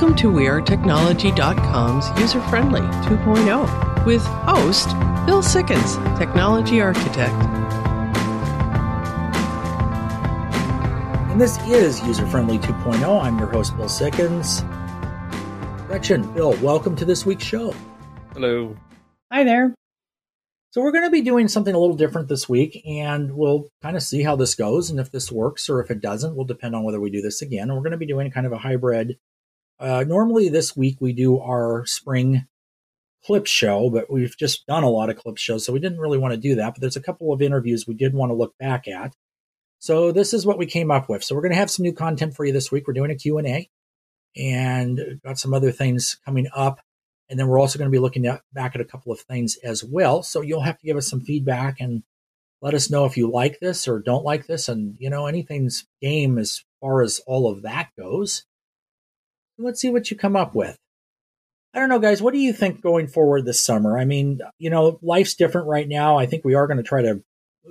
Welcome to WeAreTechnology.com's user friendly 2.0 with host Bill Sikkens, Technology Architect. And this is User Friendly 2.0. I'm your host, Bill Sikkens. Gretchen, Bill, welcome to this week's show. Hello. Hi there. So, we're going to be doing something a little different this week, and we'll kind of see how this goes. And if this works or if it doesn't, will depend on whether we do this again. And we're going to be doing kind of a hybrid. Uh, normally, this week we do our spring clip show, but we've just done a lot of clip shows, so we didn't really want to do that. But there's a couple of interviews we did want to look back at. So this is what we came up with. So we're going to have some new content for you this week. We're doing a Q&A and got some other things coming up. And then we're also going to be looking at, back at a couple of things as well. So you'll have to give us some feedback and let us know if you like this or don't like this. And, you know, anything's game as far as all of that goes. Let's see what you come up with. I don't know, guys. What do you think going forward this summer? I mean, you know, life's different right now. I think we are going to try to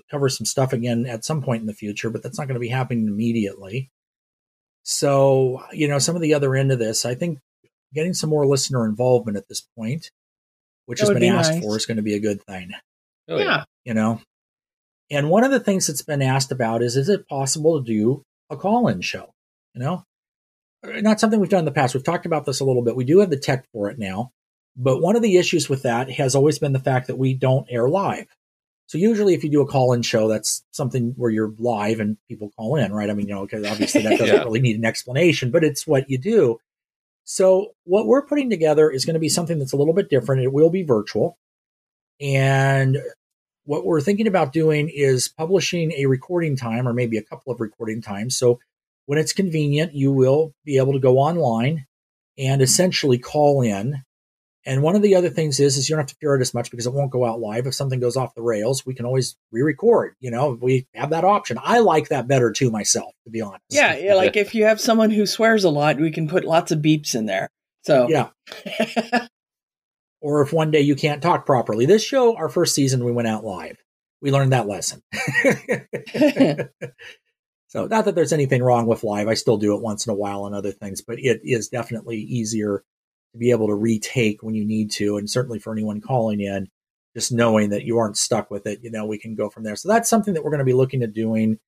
cover some stuff again at some point in the future, but that's not going to be happening immediately. So, you know, some of the other end of this, I think getting some more listener involvement at this point, which That has been be asked nice. for, is going to be a good thing. Oh, yeah. You know, and one of the things that's been asked about is: is it possible to do a call-in show? You know, Uh, not something we've done in the past. We've talked about this a little bit. We do have the tech for it now, but one of the issues with that has always been the fact that we don't air live. So usually, if you do a call-in show, that's something where you're live and people call in, right? I mean, you know, because obviously that doesn't Yeah. really need an explanation, but it's what you do. So what we're putting together is going to be something that's a little bit different. It will be virtual, and what we're thinking about doing is publishing a recording time or maybe a couple of recording times. So when it's convenient, you will be able to go online and essentially call in. And one of the other things is, is you don't have to fear it as much because it won't go out live. If something goes off the rails, we can always re-record. You know, we have that option. I like that better too myself, to be honest. Yeah, yeah, like if you have someone who swears a lot, we can put lots of beeps in there. So Yeah. Or if one day you can't talk properly. This show, our first season, we went out live. We learned that lesson. so, not that there's anything wrong with live. I still do it once in a while and other things, but it is definitely easier to be able to retake when you need to. And certainly for anyone calling in, just knowing that you aren't stuck with it, you know, we can go from there. So, that's something that we're going to be looking at doing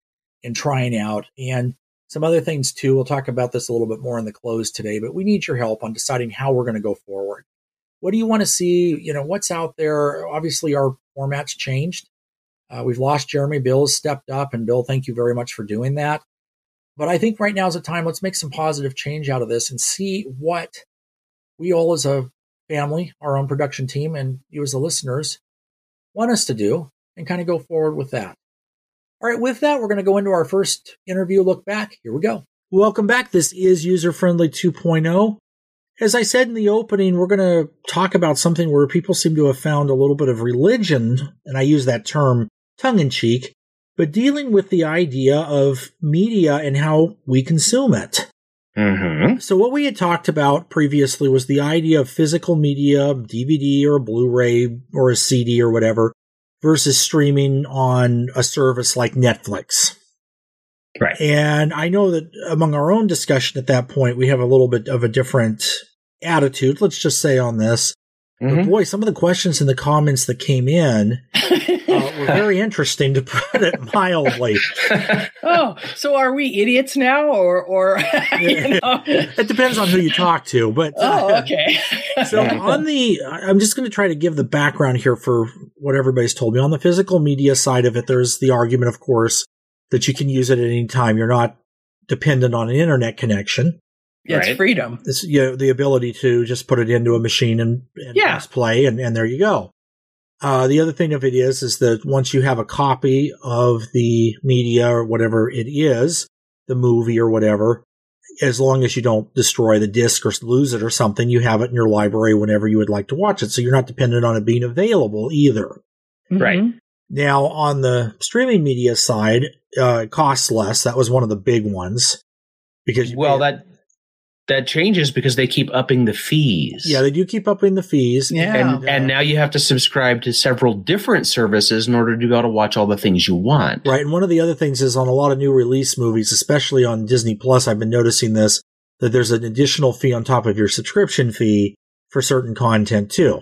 and trying out. And some other things too. We'll talk about this a little bit more in the close today, but we need your help on deciding how we're going to go forward. What do you want to see? You know, what's out there? Obviously, our format's changed. Uh, we've lost Jeremy. Bill has stepped up, and Bill, thank you very much for doing that. But I think right now is the time. Let's make some positive change out of this and see what we all, as a family, our own production team, and you as the listeners, want us to do, and kind of go forward with that. All right, with that, we're going to go into our first interview look back. Here we go. Welcome back. This is User Friendly 2.0. As I said in the opening, we're going to talk about something where people seem to have found a little bit of religion, and I use that term tongue in cheek, but dealing with the idea of media and how we consume it. Mm-hmm. So, what we had talked about previously was the idea of physical media, DVD or Blu ray or a CD or whatever, versus streaming on a service like Netflix. Right. And I know that among our own discussion at that point, we have a little bit of a different attitude, let's just say on this. But Mhm. boy, some of the questions in the comments that came in uh, were very interesting to put it mildly. oh, so are we idiots now, or or you know? It depends on who you talk to, but Oh, okay. so on the i'm just going to try to give the background here for what everybody's told me on the physical media side of it there's the argument of course that you can use it at any time you're not dependent on an internet connection yeah, it's freedom. it's you know, the ability to just put it into a machine and, and Yeah. press play and, and there you go uh, the other thing of it is is that once you have a copy of the media or whatever it is the movie or whatever as long as you don't destroy the disc or lose it or something, you have it in your library whenever you would like to watch it. So you're not dependent on it being available either. Right. Mhm. Now, on the streaming media side, uh, it costs less. That was one of the big ones because well, that that changes because they keep upping the fees. yeah, they do keep upping the fees. Yeah. and uh, and now you have to subscribe to several different services in order to be able to watch all the things you want. Right. And one of the other things is on a lot of new release movies, especially on Disney Plus, I've been noticing this. that there's an additional fee on top of your subscription fee for certain content too.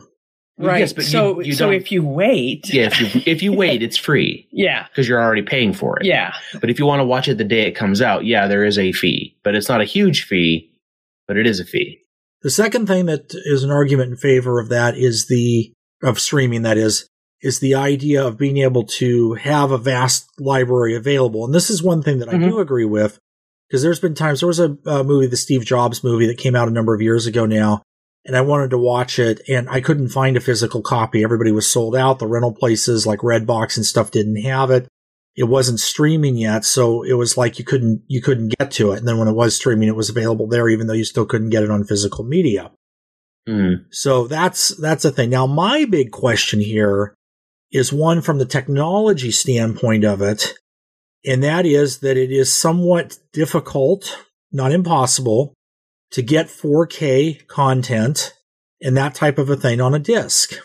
Right. Yes, but so you- you so if you wait, Yeah, if you if you wait, it's free yeah, because you're already paying for it. yeah. But if you want to watch it the day it comes out, yeah, there is a fee, but it's not a huge fee, but it is a fee. The second thing that is an argument in favor of that is the of streaming that is is the idea of being able to have a vast library available. And this is one thing that I do agree with because there's been times there was a, uh movie, the Steve Jobs movie that came out a number of years ago now, and I wanted to watch it and I couldn't find a physical copy. Everybody was sold out. The rental places like Redbox and stuff didn't have it. It wasn't streaming yet, so it was like you couldn't you couldn't get to it. And then when it was streaming, it was available there, even though you still couldn't get it on physical media. Mm. So that's that's a thing. Now my big question here is one from the technology standpoint of it, and that is that it is somewhat difficult, not impossible, to get 4K content and that type of a thing on a disc.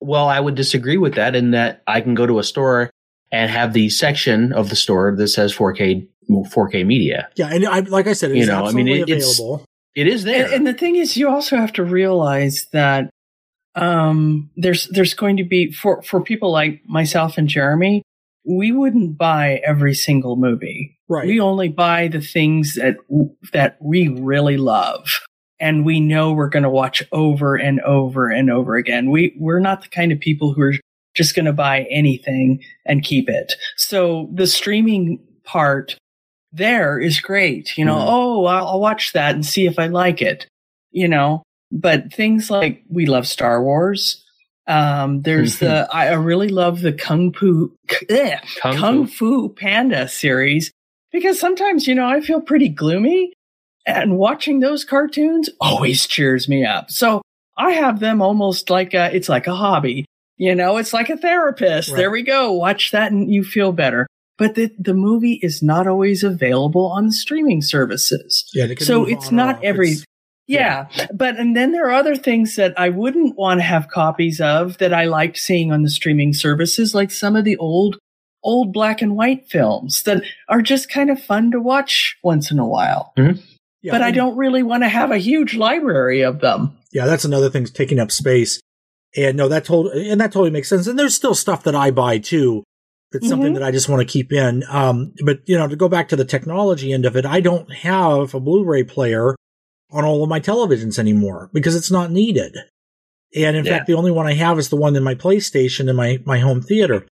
Well, I would disagree with that in that I can go to a store and have the section of the store that says 4K 4K media. Yeah, and I, like I said, it You is know, I mean, absolutely it- it's- It is there. And, and the thing is, you also have to realize that um, there's there's going to be for for people like myself and Jeremy, we wouldn't buy every single movie. Right. We only buy the things that that we really love and we know we're going to watch over and over and over again. We we're not the kind of people who are just going to buy anything and keep it. So the streaming part there is great. You know, Mhm. oh, I'll, I'll watch that and see if I like it. You know, but things like we love Star Wars. Um, there's the I I really love the Kung Fu eh, Kung Kung, Fu. Fu Panda series because sometimes you know I feel pretty gloomy, and watching those cartoons always cheers me up. So I have them almost like a, it's like a hobby. You know, it's like a therapist. Right. There we go. Watch that and you feel better. But the, the movie is not always available on the streaming services. Yeah, So it's not every, It's- yeah. But, and then there are other things that I wouldn't want to have copies of that I liked seeing on the streaming services, like some of the old, old black and white films that are just kind of fun to watch once in a while. Mm-hmm. yeah, but I don't really want to have a huge library of them. Yeah, that's another thing taking up space. And no, that told and that totally makes sense. And there's still stuff that I buy too. That's something Mhm. that I just want to keep in. Um, but you know, to go back to the technology end of it, I don't have a Blu-ray player on all of my televisions anymore because it's not needed. And in Yeah. fact, the only one I have is the one in my PlayStation in my my home theater.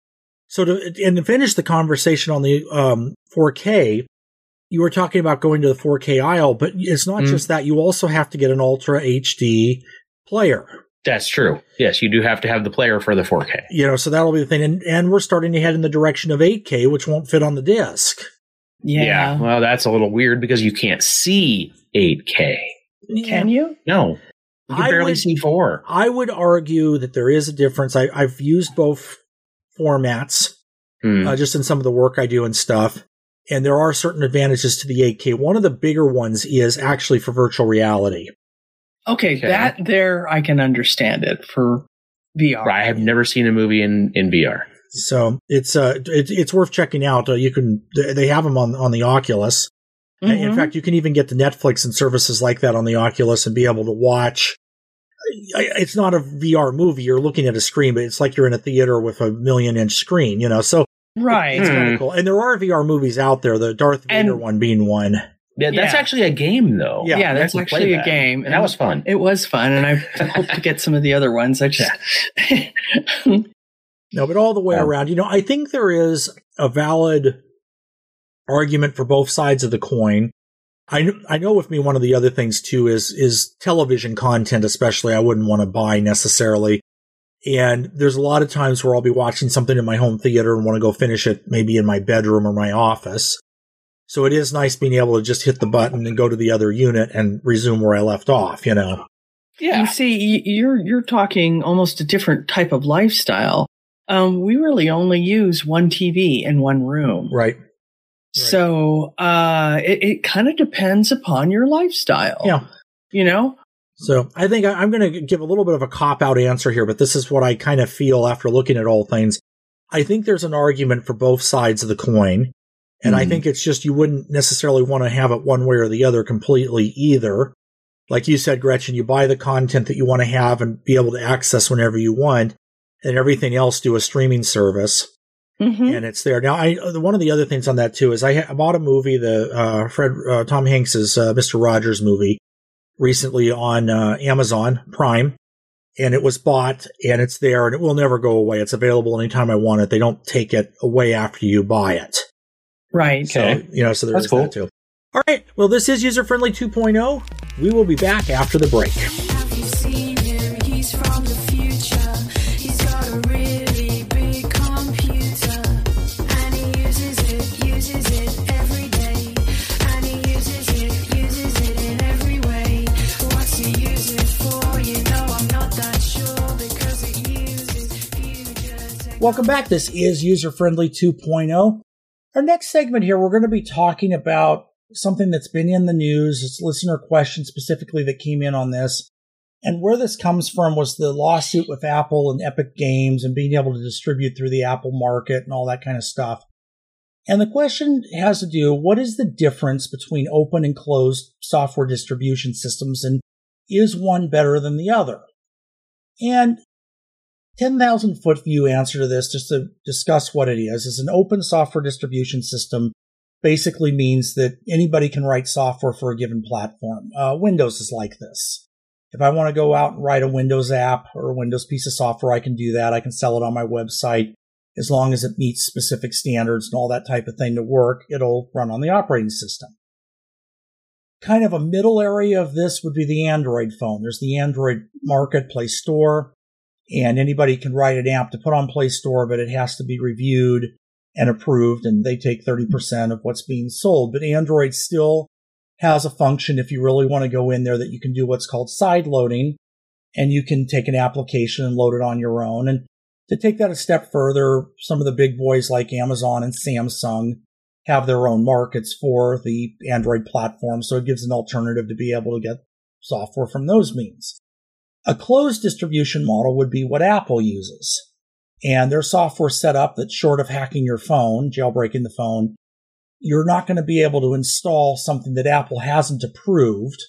So to and to finish the conversation on the um, 4K, you were talking about going to the 4K aisle, but it's not Mm. just that. You also have to get an Ultra HD player. That's true. Yes, you do have to have the player for the 4K. You know, so that'll be the thing. And, and we're starting to head in the direction of 8K, which won't fit on the disc. Yeah. Well, that's a little weird because you can't see 8K. Can you? No. You can I barely would- see 4. I would argue that there is a difference. I, I've used both formats, Hmm. uh, just in some of the work I do and stuff. And there are certain advantages to the 8K. One of the bigger ones is actually for virtual reality. Okay, Okay. that there I can understand it for VR. I have never seen a movie in, in VR. So it's uh it, it's worth checking out. Uh, you can they have them on on the Oculus. In Mhm. fact, you can even get the Netflix and services like that on the Oculus and be able to watch. It's not a VR movie. You're looking at a screen, but it's like you're in a theater with a million inch screen, you know. So right. it's Hmm. kind of cool. And there are VR movies out there. The Darth Vader And- one being one. Yeah, that's Yeah. actually a game, though. Yeah, Yeah, that's have to play actually a game, And that was fun. It was fun, and I hope to get some of the other ones. I just No, but all the way Um, around, you know, I think there is a valid argument for both sides of the coin. I I know with me one of the other things too is is television content, especially I wouldn't want to buy necessarily. And there's a lot of times where I'll be watching something in my home theater and want to go finish it maybe in my bedroom or my office. So it is nice being able to just hit the button and go to the other unit and resume where I left off, you know. Yeah. You see, you're you're talking almost a different type of lifestyle. Um, we really only use one TV in one room, Right. so uh, it, it kind of depends upon your lifestyle. Yeah. you know. So I think I, I'm going to give a little bit of a cop out answer here, but this is what I kind of feel after looking at all things. I think there's an argument for both sides of the coin. And Mhm. I think it's just you wouldn't necessarily want to have it one way or the other completely either. Like you said, Gretchen, you buy the content that you want to have and be able to access whenever you want, and everything else do a streaming service, Mm-hmm. and it's there. Now, I uh, one of the other things on that too is I, ha- I bought a movie, the uh, Fred uh, Tom Hanks's uh, Mister Rogers movie, recently on uh, Amazon Prime, and it was bought and it's there and it will never go away. It's available anytime I want it. They don't take it away after you buy it. Right. Okay. So, you know, so there's That's cool. that too. All right. Well, this is User Friendly 2.0. We will be back after the break. Have you seen him? He's from the future. He's got a really big computer. And he uses it, uses it every day. And he uses it, uses it in every way. What's he use it for? You know I'm not that sure because it uses future tech. Welcome back. This is User Friendly 2.0. Our next segment here, we're going to be talking about something that's been in the news. It's listener question specifically that came in on this. And where this comes from was the lawsuit with Apple and Epic Games and being able to distribute through the Apple market and all that kind of stuff. And the question has to do what is the difference between open and closed software distribution systems and is one better than the other? And 10,000 foot view answer to this, just to discuss what it is, is an open software distribution system basically means that anybody can write software for a given platform. Uh, Windows is like this. If I want to go out and write a Windows app or a Windows piece of software, I can do that. I can sell it on my website as long as it meets specific standards and all that type of thing to work. It'll run on the operating system. Kind of a middle area of this would be the Android phone. There's the Android marketplace Store and anybody can write an app to put on Play Store, but it has to be reviewed and approved, and they take 30% of what's being sold. But Android still has a function if you really want to go in there that you can do what's called side loading, and you can take an application and load it on your own. And to take that a step further, some of the big boys like Amazon and Samsung have their own markets for the Android platform, so it gives an alternative to be able to get software from those means. A closed distribution model would be what Apple uses. And their software set up that short of hacking your phone, jailbreaking the phone, you're not going to be able to install something that Apple hasn't approved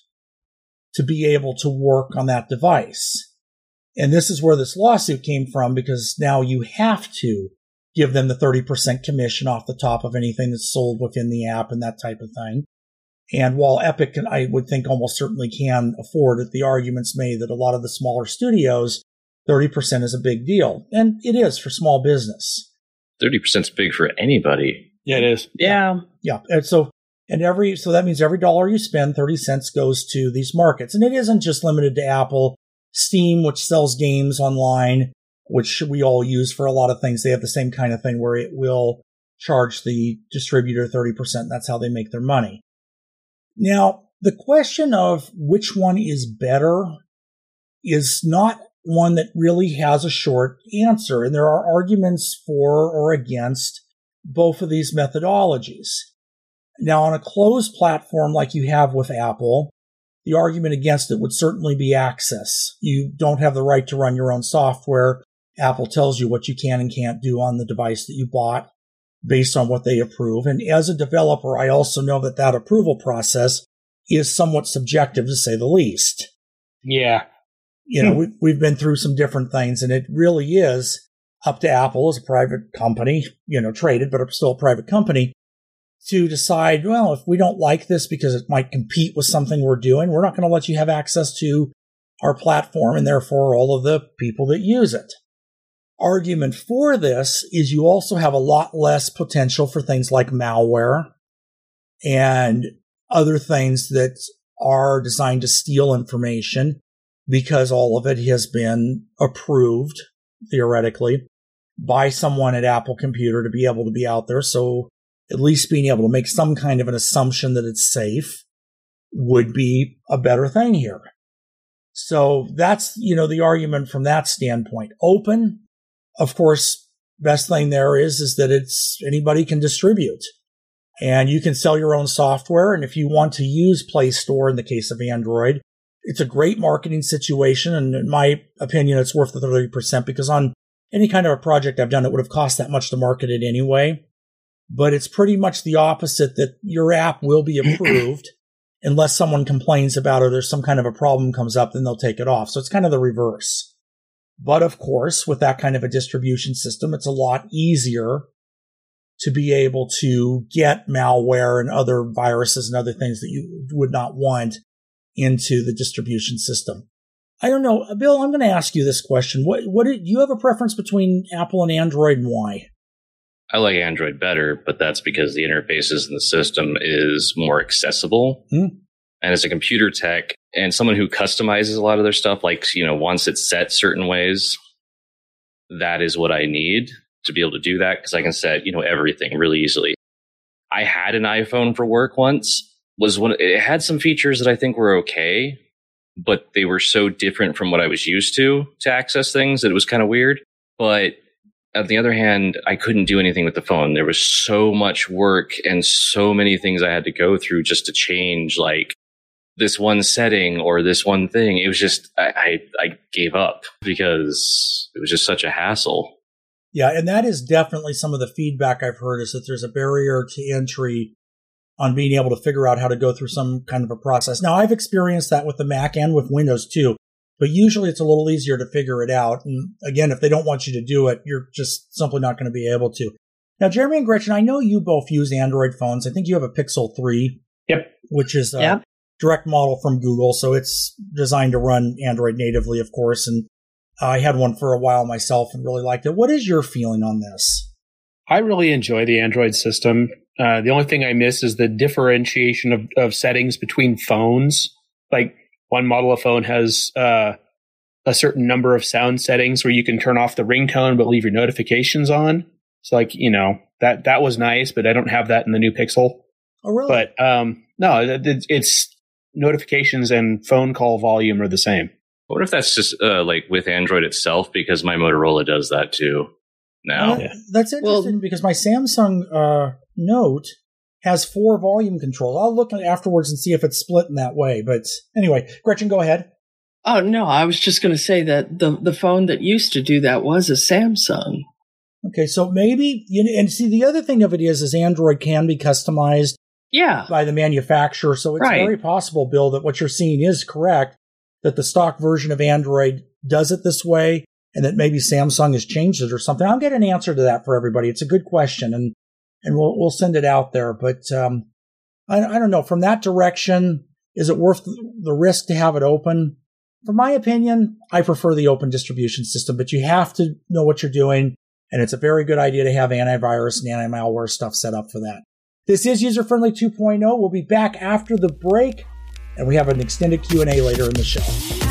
to be able to work on that device. And this is where this lawsuit came from because now you have to give them the 30% commission off the top of anything that's sold within the app and that type of thing. And while Epic, can, I would think almost certainly can afford it, the argument's made that a lot of the smaller studios, 30% is a big deal. And it is for small business. Thirty percent is big for anybody. Yeah, it is. Yeah. Yeah. And so, and every, so that means every dollar you spend, 30 cents goes to these markets. And it isn't just limited to Apple, Steam, which sells games online, which we all use for a lot of things. They have the same kind of thing where it will charge the distributor 30%. That's how they make their money. Now, the question of which one is better is not one that really has a short answer. And there are arguments for or against both of these methodologies. Now, on a closed platform like you have with Apple, the argument against it would certainly be access. You don't have the right to run your own software. Apple tells you what you can and can't do on the device that you bought based on what they approve. And as a developer, I also know that that approval process is somewhat subjective to say the least. Yeah. You know, hmm. we, we've been through some different things and it really is up to Apple as a private company, you know, traded, but still a private company to decide, well, if we don't like this because it might compete with something we're doing, we're not going to let you have access to our platform and therefore all of the people that use it. Argument for this is you also have a lot less potential for things like malware and other things that are designed to steal information because all of it has been approved theoretically by someone at Apple Computer to be able to be out there. So at least being able to make some kind of an assumption that it's safe would be a better thing here. So that's, you know, the argument from that standpoint. Open, of course, best thing there is, is that it's anybody can distribute and you can sell your own software. And if you want to use Play Store in the case of Android, it's a great marketing situation. And in my opinion, it's worth the 30% because on any kind of a project I've done, it would have cost that much to market it anyway. but it's pretty much the opposite that your app will be approved unless someone complains about it or there's some kind of a problem comes up, then they'll take it off. So it's kind of the reverse. But of course, with that kind of a distribution system, it's a lot easier to be able to get malware and other viruses and other things that you would not want into the distribution system. I don't know, Bill. I'm going to ask you this question. What what do you have a preference between Apple and Android, and why? I like Android better, but that's because the interfaces in the system is more accessible. Hmm. And as a computer tech and someone who customizes a lot of their stuff, like, you know, once it's set certain ways, that is what I need to be able to do that because I can set, you know, everything really easily. I had an iPhone for work once, was one, it had some features that I think were okay, but they were so different from what I was used to to access things that it was kind of weird. But on the other hand, I couldn't do anything with the phone. There was so much work and so many things I had to go through just to change like this one setting or this one thing. It was just, I, I, I gave up because it was just such a hassle. Yeah, and that is definitely some of the feedback I've heard is that there's a barrier to entry on being able to figure out how to go through some kind of a process. Now, I've experienced that with the Mac and with Windows too, but usually it's a little easier to figure it out. And again, if they don't want you to do it, you're just simply not going to be able to. Now, Jeremy and Gretchen, I know you both use Android phones. I think you have a Pixel 3. Yep. Which is a Yep. Direct model from Google. So it's designed to run Android natively, of course. And I had one for a while myself and really liked it. What is your feeling on this? I really enjoy the Android system. Uh, the only thing I miss is the differentiation of, of settings between phones. Like one model of phone has uh, a certain number of sound settings where you can turn off the ringtone but leave your notifications on. So, like you know that that was nice, but I don't have that in the new Pixel. Oh, really? But um, no, it, it- it's notifications and phone call volume are the same. What if that's just uh, like with Android itself? Because my Motorola does that too now. Uh, That's interesting because my Samsung uh, Note has four volume controls. I'll look afterwards and see if it's split in that way. But anyway, Gretchen, go ahead. Oh no, I was just going to say that the the phone that used to do that was a Samsung. Okay, so maybe you know, and see the other thing of it is, is Android can be customized Yeah. by the manufacturer, so it's Right. very possible, Bill, that what you're seeing is correct. That the stock version of Android does it this way, and that maybe Samsung has changed it or something. I'll get an answer to that for everybody. It's a good question, and and we'll we'll send it out there. But um, I, I don't know. From that direction, is it worth the risk to have it open? For my opinion, I prefer the open distribution system, but you have to know what you're doing. And it's a very good idea to have antivirus and anti-malware stuff set up for that. This is user friendly 2.0. We'll be back after the break and we have an extended Q&A later in the show.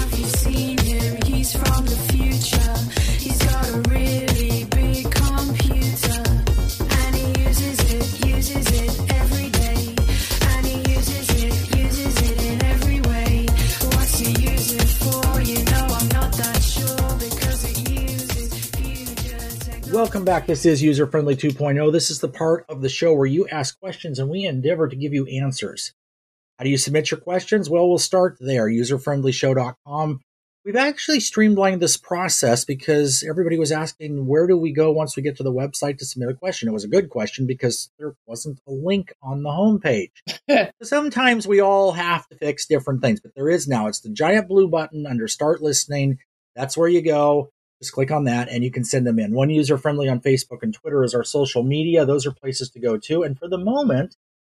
Welcome back. This is user friendly 2.0. This is the part of the show where you ask questions and we endeavor to give you answers. How do you submit your questions? Well, we'll start there, userfriendlyshow.com. We've actually streamlined this process because everybody was asking, where do we go once we get to the website to submit a question? It was a good question because there wasn't a link on the homepage. Sometimes we all have to fix different things, but there is now. It's the giant blue button under Start Listening. That's where you go. Just click on that and you can send them in. One user friendly on Facebook and Twitter is our social media. Those are places to go to. And for the moment,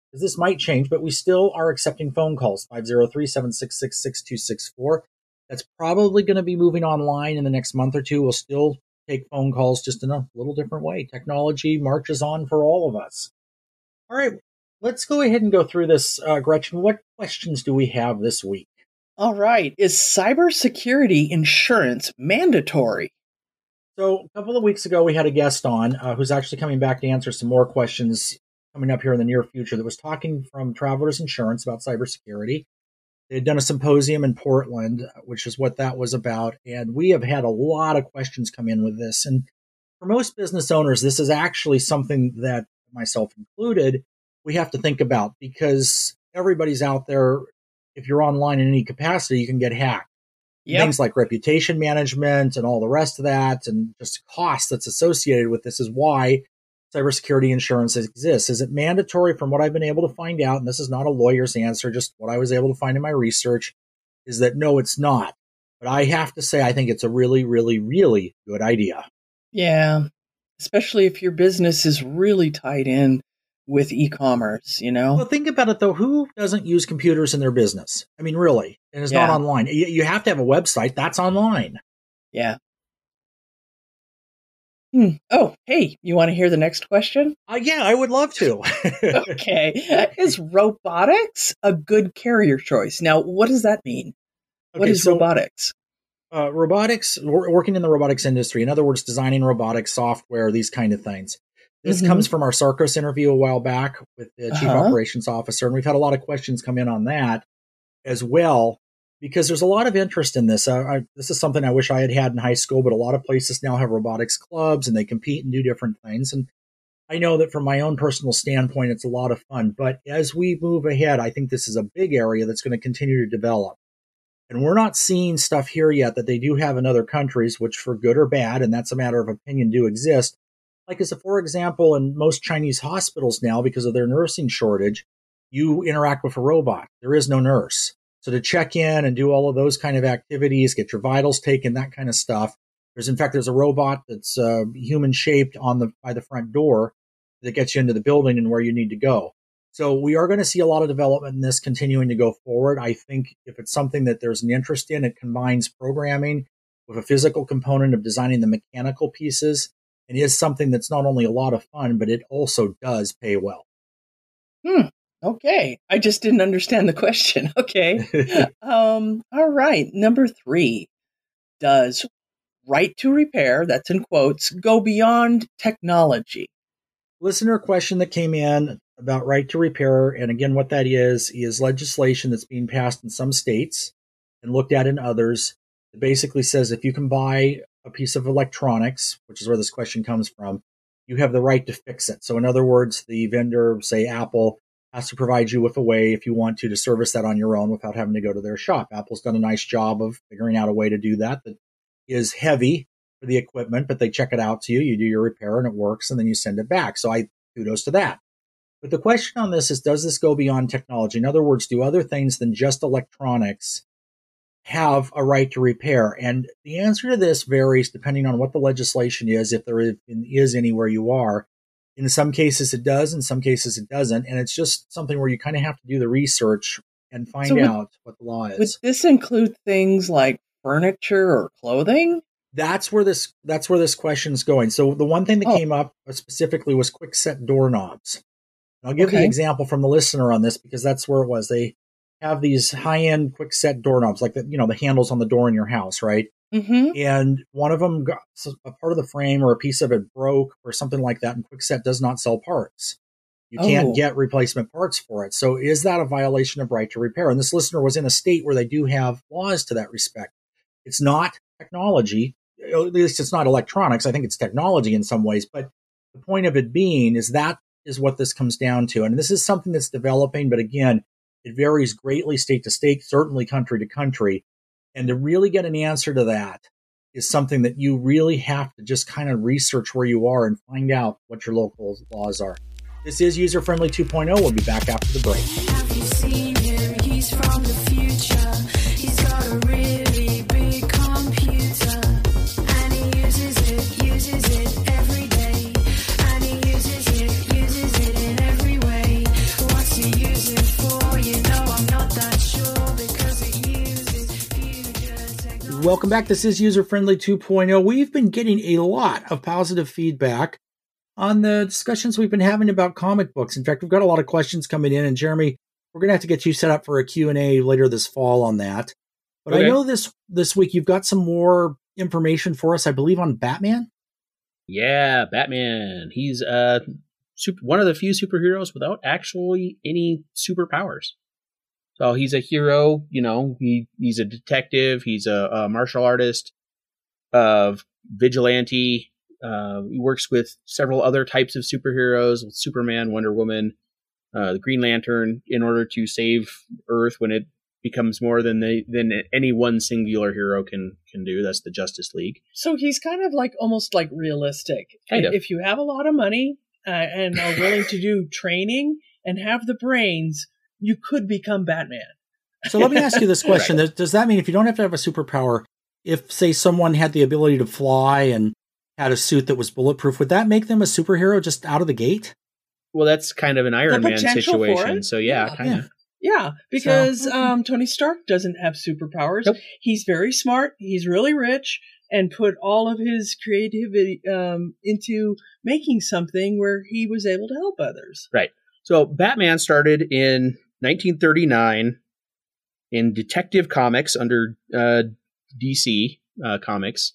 because this might change, but we still are accepting phone calls 503 766 6264. That's probably going to be moving online in the next month or two. We'll still take phone calls just in a little different way. Technology marches on for all of us. All right, let's go ahead and go through this. Uh, Gretchen, what questions do we have this week? All right. Is cybersecurity insurance mandatory? So, a couple of weeks ago, we had a guest on uh, who's actually coming back to answer some more questions coming up here in the near future that was talking from Travelers Insurance about cybersecurity. They had done a symposium in Portland, uh, which is what that was about. And we have had a lot of questions come in with this. And for most business owners, this is actually something that, myself included, we have to think about because everybody's out there. If you're online in any capacity, you can get hacked Yep. things like reputation management and all the rest of that and just cost that's associated with this is why cybersecurity insurance exists. Is it mandatory from what I've been able to find out? And this is not a lawyer's answer, just what I was able to find in my research is that no, it's not. But I have to say, I think it's a really, really, really good idea. Yeah. Especially if your business is really tied in with e-commerce, you know? Well, think about it though. Who doesn't use computers in their business? I mean, really, and it's not online. You, you have to have a website. That's online. Yeah. Hmm. Oh, hey, you want to hear the next question? Uh, yeah, I would love to. Okay. Is robotics a good carrier choice? Now, what does that mean? what Okay, is so, robotics? uh, robotics? Working in the robotics industry, in other words, designing robotics software, these kind of things. This Mhm. comes from our Sarcos interview a while back with the chief Uh-huh. operations officer, and we've had a lot of questions come in on that as well because there's a lot of interest in this. Uh, I, this is something I wish I had had in high school, but a lot of places now have robotics clubs and they compete and do different things. And I know that from my own personal standpoint, it's a lot of fun. But as we move ahead, I think this is a big area that's going to continue to develop. And we're not seeing stuff here yet that they do have in other countries, which for good or bad, and that's a matter of opinion, do exist. Like as a for example, in most Chinese hospitals now, because of their nursing shortage, you interact with a robot. There is no nurse. So to check in and do all of those kind of activities, get your vitals taken, that kind of stuff. There's in fact there's a robot that's uh, human shaped on the by the front door that gets you into the building and where you need to go. So we are going to see a lot of development in this continuing to go forward. I think if it's something that there's an interest in, it combines programming with a physical component of designing the mechanical pieces and is something that's not only a lot of fun, but it also does pay well. Hmm. Okay. I just didn't understand the question. Okay. um, all right. Number three. Does right to repair, that's in quotes, go beyond technology? listener question that came in about right to repair and again what that is is legislation that's being passed in some states and looked at in others basically says if you can buy a piece of electronics which is where this question comes from you have the right to fix it so in other words the vendor say apple has to provide you with a way if you want to to service that on your own without having to go to their shop apple's done a nice job of figuring out a way to do that that is heavy for the equipment, but they check it out to you. You do your repair and it works, and then you send it back. So I kudos to that. But the question on this is does this go beyond technology? In other words, do other things than just electronics have a right to repair? And the answer to this varies depending on what the legislation is, if there is, is anywhere you are. In some cases, it does. In some cases, it doesn't. And it's just something where you kind of have to do the research and find So would- out what the law is. Would this include things like furniture or clothing? that's where this that's where this question's going. So the one thing that Oh. came up uh, specifically was Kwikset doorknobs. I'll give the example from the listener on this because that's where it was. They have these high end Kwikset doorknobs, like the you know the handles on the door in your house, right? Mm-hmm. And one of them got a part of the frame or a piece of it broke or something like that, and Kwikset does not sell parts. You can't Oh. get replacement parts for it. So is that a violation of right to repair? And this listener was in a state where they do have laws to that respect. It's not technology, at least it's not electronics. I think it's technology in some ways, but the point of it being is that is what this comes down to. And this is something that's developing, but again, it varies greatly state to state, certainly country to country. And to really get an answer to that is something that you really have to just kind of research where you are and find out what your local laws are. This is User Friendly 2.0. We'll be back after the break. Welcome back. This is User Friendly 2.0. We've been getting a lot of positive feedback on the discussions we've been having about comic books. In fact, we've got a lot of questions coming in, and Jeremy, we're going to have to get you set up for a Q&A later this fall on that. But I know this this week you've got some more information for us, I believe, on Batman. Yeah, Batman. He's uh super, one of the few superheroes without actually any superpowers. So he's a hero, you know. He he's a detective. He's a, a martial artist, of vigilante. Uh, he works with several other types of superheroes, with Superman, Wonder Woman, uh, the Green Lantern, in order to save Earth when it becomes more than they than any one singular hero can can do. That's the Justice League. So he's kind of like almost like realistic. Kind of. If you have a lot of money uh, and are willing to do training and have the brains, you could become Batman. So let me ask you this question: Does- Does that mean if you don't have to have a superpower, if say someone had the ability to fly and had a suit that was bulletproof, would that make them a superhero just out of the gate? Well, that's kind of an Iron Man situation. So yeah, Yeah. kind of. Yeah, because okay. um, Tony Stark doesn't have superpowers. Nope. He's very smart. He's really rich, and put all of his creativity um, into making something where he was able to help others. Right. So Batman started in 1939 in Detective Comics under uh, DC uh, Comics.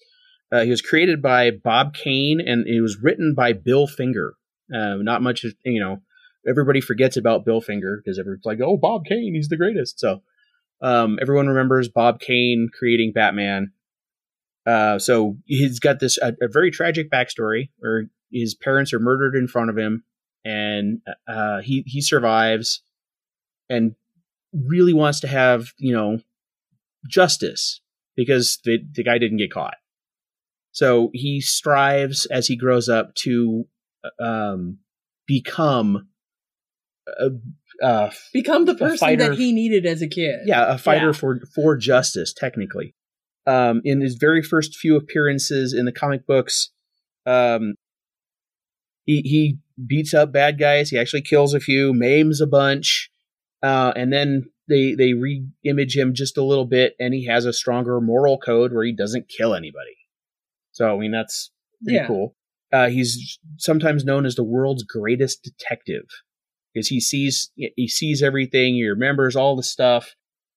Uh, he was created by Bob Kane and it was written by Bill Finger. Uh, not much, you know, everybody forgets about Bill Finger because everyone's like, oh, Bob Kane, he's the greatest. So um, everyone remembers Bob Kane creating Batman. Uh, so he's got this a, a very tragic backstory where his parents are murdered in front of him, and uh, he he survives, and really wants to have you know justice because the the guy didn't get caught. So he strives as he grows up to um, become a, uh, Become the person fighter- that he needed as a kid. yeah, a fighter Yeah. for for justice, technically. Um, in his very first few appearances in the comic books, um, he he beats up bad guys. He actually kills a few, maims a bunch, uh, and then they they re-image him just a little bit, and he has a stronger moral code where he doesn't kill anybody. So I mean that's pretty Yeah. cool. Uh, he's sometimes known as the world's greatest detective because he sees he sees everything. He remembers all the stuff.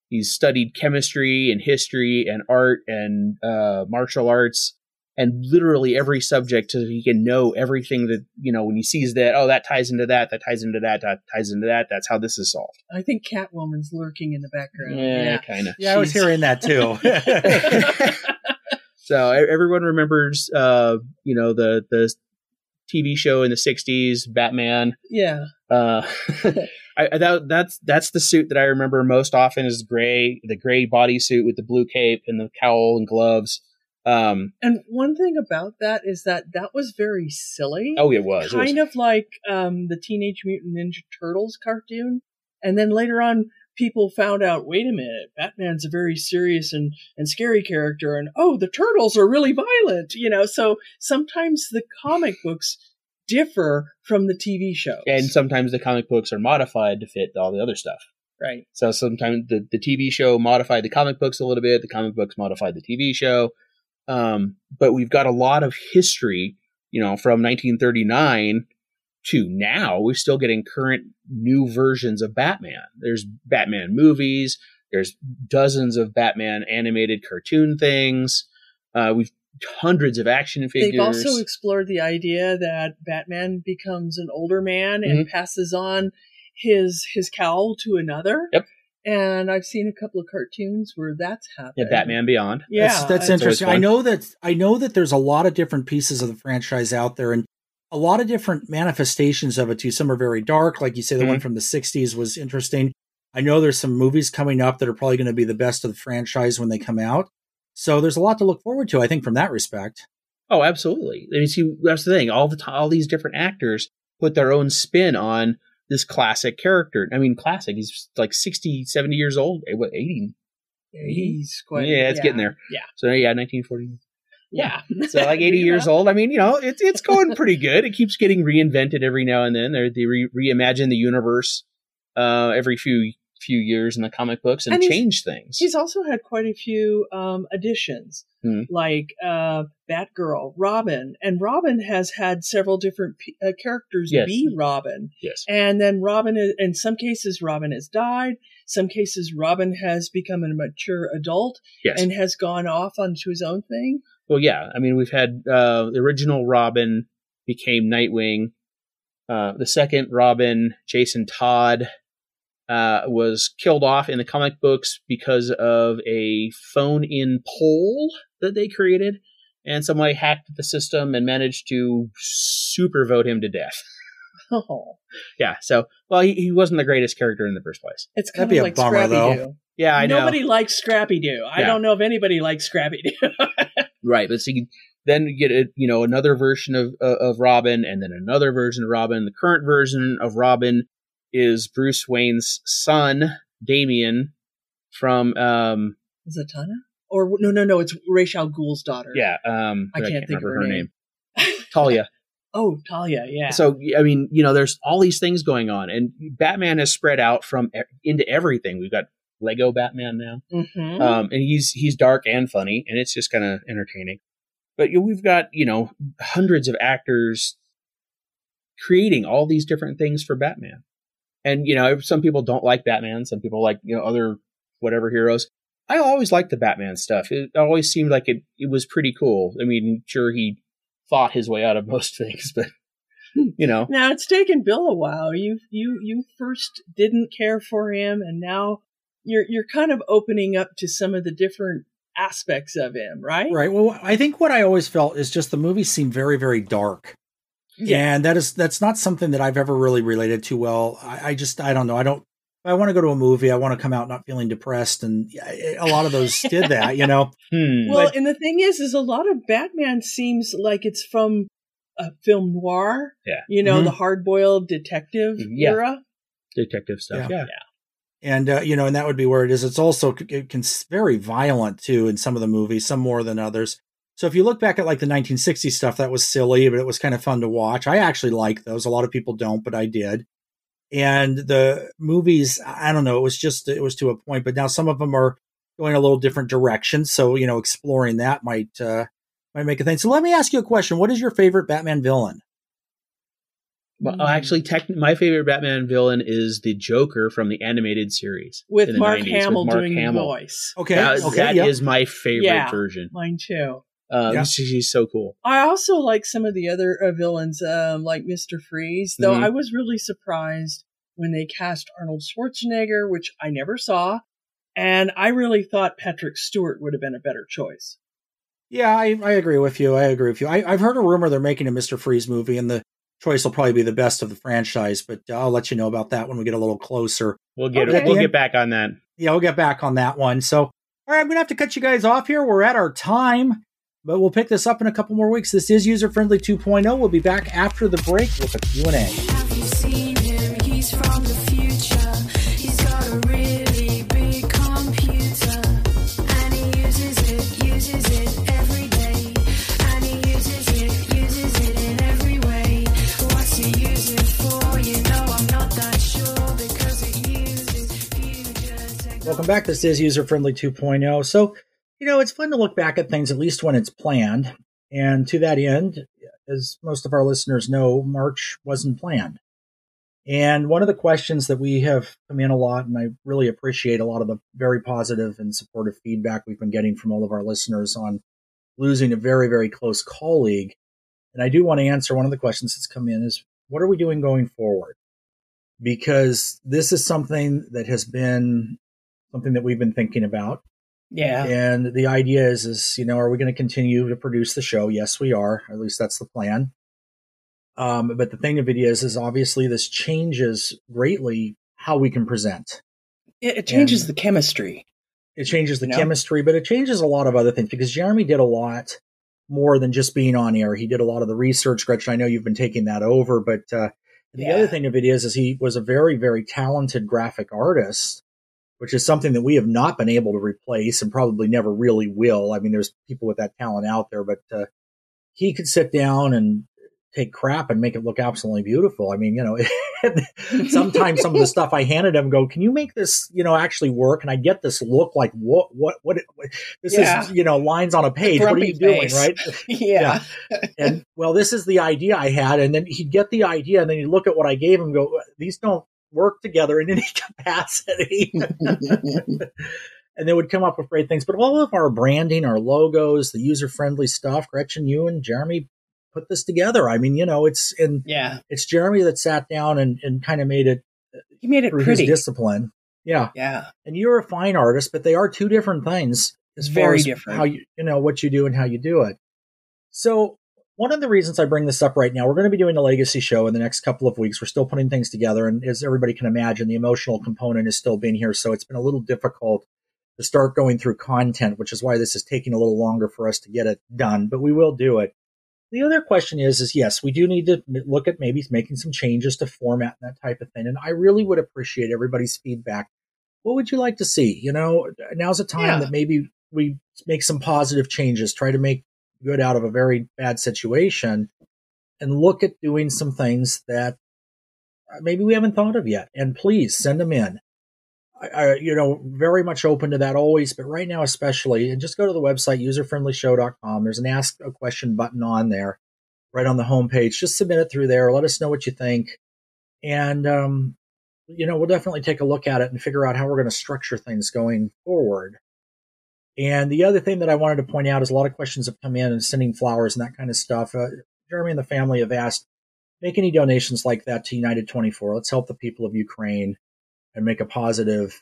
He's studied chemistry and history and art and uh, martial arts and literally every subject so he can know everything that you know when he sees that oh that ties into that that ties into that that ties into that that's how this is solved. I think Catwoman's lurking in the background. Yeah, kind of. Yeah, I was hearing that too. so e- everyone remembers, uh, you know, the the TV show in the '60s, Batman. yeah. Uh, I, I- that, that's that's the suit that I remember most often is gray, the gray bodysuit with the blue cape and the cowl and gloves. Um, And one thing about that is that that was very silly. oh, it was. It was kind of like um, the Teenage Mutant Ninja Turtles cartoon. And then later on, people found out, wait a minute, Batman's a very serious and, and scary character. And oh, the turtles are really violent, you know? So sometimes the comic books differ from the TV shows. and sometimes the comic books are modified to fit all the other stuff. right. So sometimes the, the TV show modified the comic books a little bit, the comic books modified the TV show. Um, but we've got a lot of history, you know, from 1939 to now. We're still getting current new versions of Batman. There's Batman movies, there's dozens of Batman animated cartoon things. Uh, we've hundreds of action figures. They've also explored the idea that Batman becomes an older man and passes on his his cowl to another. Yep. And I've seen a couple of cartoons where that's happened. yeah, Batman Beyond. Yeah, that's, that's interesting. I know that I know that there's a lot of different pieces of the franchise out there, and a lot of different manifestations of it too. Some are very dark, like you say. The Mm-hmm. one from the '60s was interesting. I know there's some movies coming up that are probably going to be the best of the franchise when they come out. So there's a lot to look forward to. I think from that respect. Oh, absolutely. I mean, see, that's the thing. All the t- all these different actors put their own spin on this classic character. I mean, classic. He's like 60, 70 years old. Eh, What, 80? He's quite. yeah, it's getting there. Yeah. So, yeah, 1940. Yeah. So, like 80 years know? old. I mean, you know, it's it's going pretty good. It keeps getting reinvented every now and then. They, they re- reimagine the universe uh, every few few years in the comic books and, And change things. He's also had quite a few um, additions, Hmm. like uh, Batgirl, Robin, and Robin has had several different p- uh, characters Yes. be Robin. yes. And then Robin, is, in some cases, Robin has died. Some cases, Robin has become a mature adult Yes. and has gone off onto his own thing. Well, yeah. I mean, we've had uh, the original Robin became Nightwing. Uh, the second Robin, Jason Todd, uh, was killed off in the comic books because of a phone-in poll that they created, and somebody hacked the system and managed to super vote him to death. Oh, Yeah. So, well, he, he wasn't the greatest character in the first place. it's That'd kind be of a like bummer, Scrappy though. Doo. Yeah, I know. Nobody likes Scrappy Doo. I Yeah. don't know if anybody likes Scrappy Doo. Right, but see, then you get a, you know another version of uh, of Robin, and then another version of Robin. The current version of Robin is Bruce Wayne's son, Damian, from um Zatanna? Or no, no, no. It's Ra's al Ghul's daughter. yeah um I can't think of remember her name. Talia. Oh, Talia. Yeah. So I mean, you know, there's all these things going on, and Batman has spread out from into everything. We've got Lego Batman now, Mhm. um, and he's he's dark and funny, and it's just kind of entertaining. But you know, we've got you know hundreds of actors creating all these different things for Batman, and you know some people don't like Batman, some people like you know other whatever heroes. I always liked the Batman stuff. It always seemed like it it was pretty cool. I mean, sure he fought his way out of most things, but hmm. you know, Now it's taken Bill a while. You you you first didn't care for him, and now you're you're kind of opening up to some of the different aspects of him, right? Right. Well, I think what I always felt is just the movies seem very, very dark. Yeah. And that is that's not something that I've ever really related to well. I, I just I don't know. I don't I want to go to a movie, I want to come out not feeling depressed and a lot of those did that, you know. hmm. Well, and the thing is, is a lot of Batman seems like it's from a film noir. Yeah. You know, Mhm. the hard boiled detective Yeah. era. detective stuff. Yeah. Yeah. and uh, you know, and that would be where it is. It's also it can very violent too in some of the movies, some more than others. So if you look back at like the 1960s stuff, that was silly, but it was kind of fun to watch. I actually like those. A lot of people don't, but I did. And the movies, I don't know, it was just it was to a point. But now some of them are going a little different direction. So you know, exploring that might uh, might make a thing. So let me ask you a question: What is your favorite Batman villain? Well, actually, tech, my favorite Batman villain is the Joker from the animated series With Mark 90s, Hamill with Mark doing Hamill. the voice. Okay, That, okay, that yeah. is my favorite Yeah. version. Mine too. Um, Yeah. she's, she's so cool. I also like some of the other uh, villains, um, like Mister Freeze. Though Mhm. I was really surprised when they cast Arnold Schwarzenegger, which I never saw, and I really thought Patrick Stewart would have been a better choice. Yeah, I, I agree with you. I agree with you. I, I've heard a rumor they're making a Mister Freeze movie, and the choice will probably be the best of the franchise. But uh, I'll let you know about that when we get a little closer. We'll get Okay. we'll get back on that. Yeah, we'll get back on that one. So, all right, I'm gonna have to cut you guys off here. We're at our time, but we'll pick this up in a couple more weeks. This is User Friendly 2.0. We'll be back after the break with a Q and A. Have you seen him? He's from the future. He's got a really big computer. And he uses it, uses it every day. And he uses it, uses it in every way. What's he use it for? You know, I'm not that sure because it uses future technology. Welcome back. This is User Friendly 2.0. So, you know, it's fun to look back at things at least when it's planned. And to that end, as most of our listeners know, March wasn't planned. And one of the questions that we have come in a lot, and I really appreciate a lot of the very positive and supportive feedback we've been getting from all of our listeners on losing a very, very close colleague. And I do want to answer one of the questions that's come in is what are we doing going forward? Because this is something that has been something that we've been thinking about. Yeah. And the idea is, is you know, are we going to continue to produce the show? Yes, we are. At least that's the plan. Um, but the thing of it is, is obviously this changes greatly how we can present. It, it changes And- the chemistry. It changes the You know? chemistry, but it changes a lot of other things because Jeremy did a lot more than just being on air. He did a lot of the research. Gretchen, I know you've been taking that over, but uh, the Yeah. other thing of it is, is he was a very, very talented graphic artist, which is something that we have not been able to replace and probably never really will. I mean, there's people with that talent out there, but uh, he could sit down and take crap and make it look absolutely beautiful. I mean, you know, sometimes some of the stuff I handed him go, can you make this, you know, actually work? And I get this look like what, what, what, what this Yeah. is, you know, lines on a page. What are you doing? face. Right. yeah. and well, this is the idea I had. And then he'd get the idea and then he'd look at what I gave him and go, these don't work together in any capacity. and they would come up with great things. But all of our branding, our logos, the user friendly stuff, Gretchen, you and Jeremy put this together. I mean, you know, it's and Yeah. it's Jeremy that sat down and, and kind of made it He made it through pretty. his discipline. Yeah. yeah. And you're a fine artist, but they are two different things as far Very as different. how you you know what you do and how you do it. So one of the reasons I bring this up right now, we're going to be doing a legacy show in the next couple of weeks. We're still putting things together, and as everybody can imagine, the emotional component has still been here, so it's been a little difficult to start going through content, which is why this is taking a little longer for us to get it done, but we will do it. The other question is, is yes, we do need to look at maybe making some changes to format and that type of thing. And I really would appreciate everybody's feedback. What would you like to see? You know, now's a time Yeah. that maybe we make some positive changes, try to make good out of a very bad situation and look at doing some things that uh, maybe we haven't thought of yet. And please send them in. I, I, you know, very much open to that always, but right now especially, and just go to the website userfriendlyshow.com. There's an ask a question button on there, right on the homepage. Just submit it through there. Let us know what you think, and um, you know, we'll definitely take a look at it and figure out how we're going to structure things going forward. And the other thing that I wanted to point out is a lot of questions have come in and sending flowers and that kind of stuff. Uh, Jeremy and the family have asked, make any donations like that to United 24. Let's help the people of Ukraine and make a positive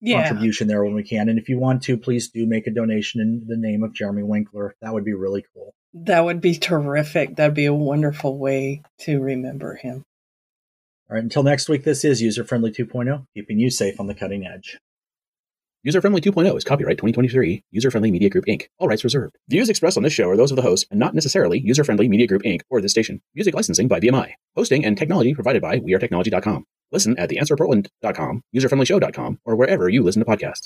Yeah. contribution there when we can. And if you want to, please do make a donation in the name of Jeremy Winkler. That would be really cool. That would be terrific. That'd be a wonderful way to remember him. All right, until next week, this is User Friendly 2.0, keeping you safe on the cutting edge. User Friendly 2.0 is copyright 2023, User Friendly Media Group Inc., all rights reserved. Views expressed on this show are those of the host and not necessarily User Friendly Media Group Inc. or this station. Music licensing by BMI. Hosting and technology provided by WeAreTechnology.com. Listen at theanswerportland.com, userfriendlyshow.com, or wherever you listen to podcasts.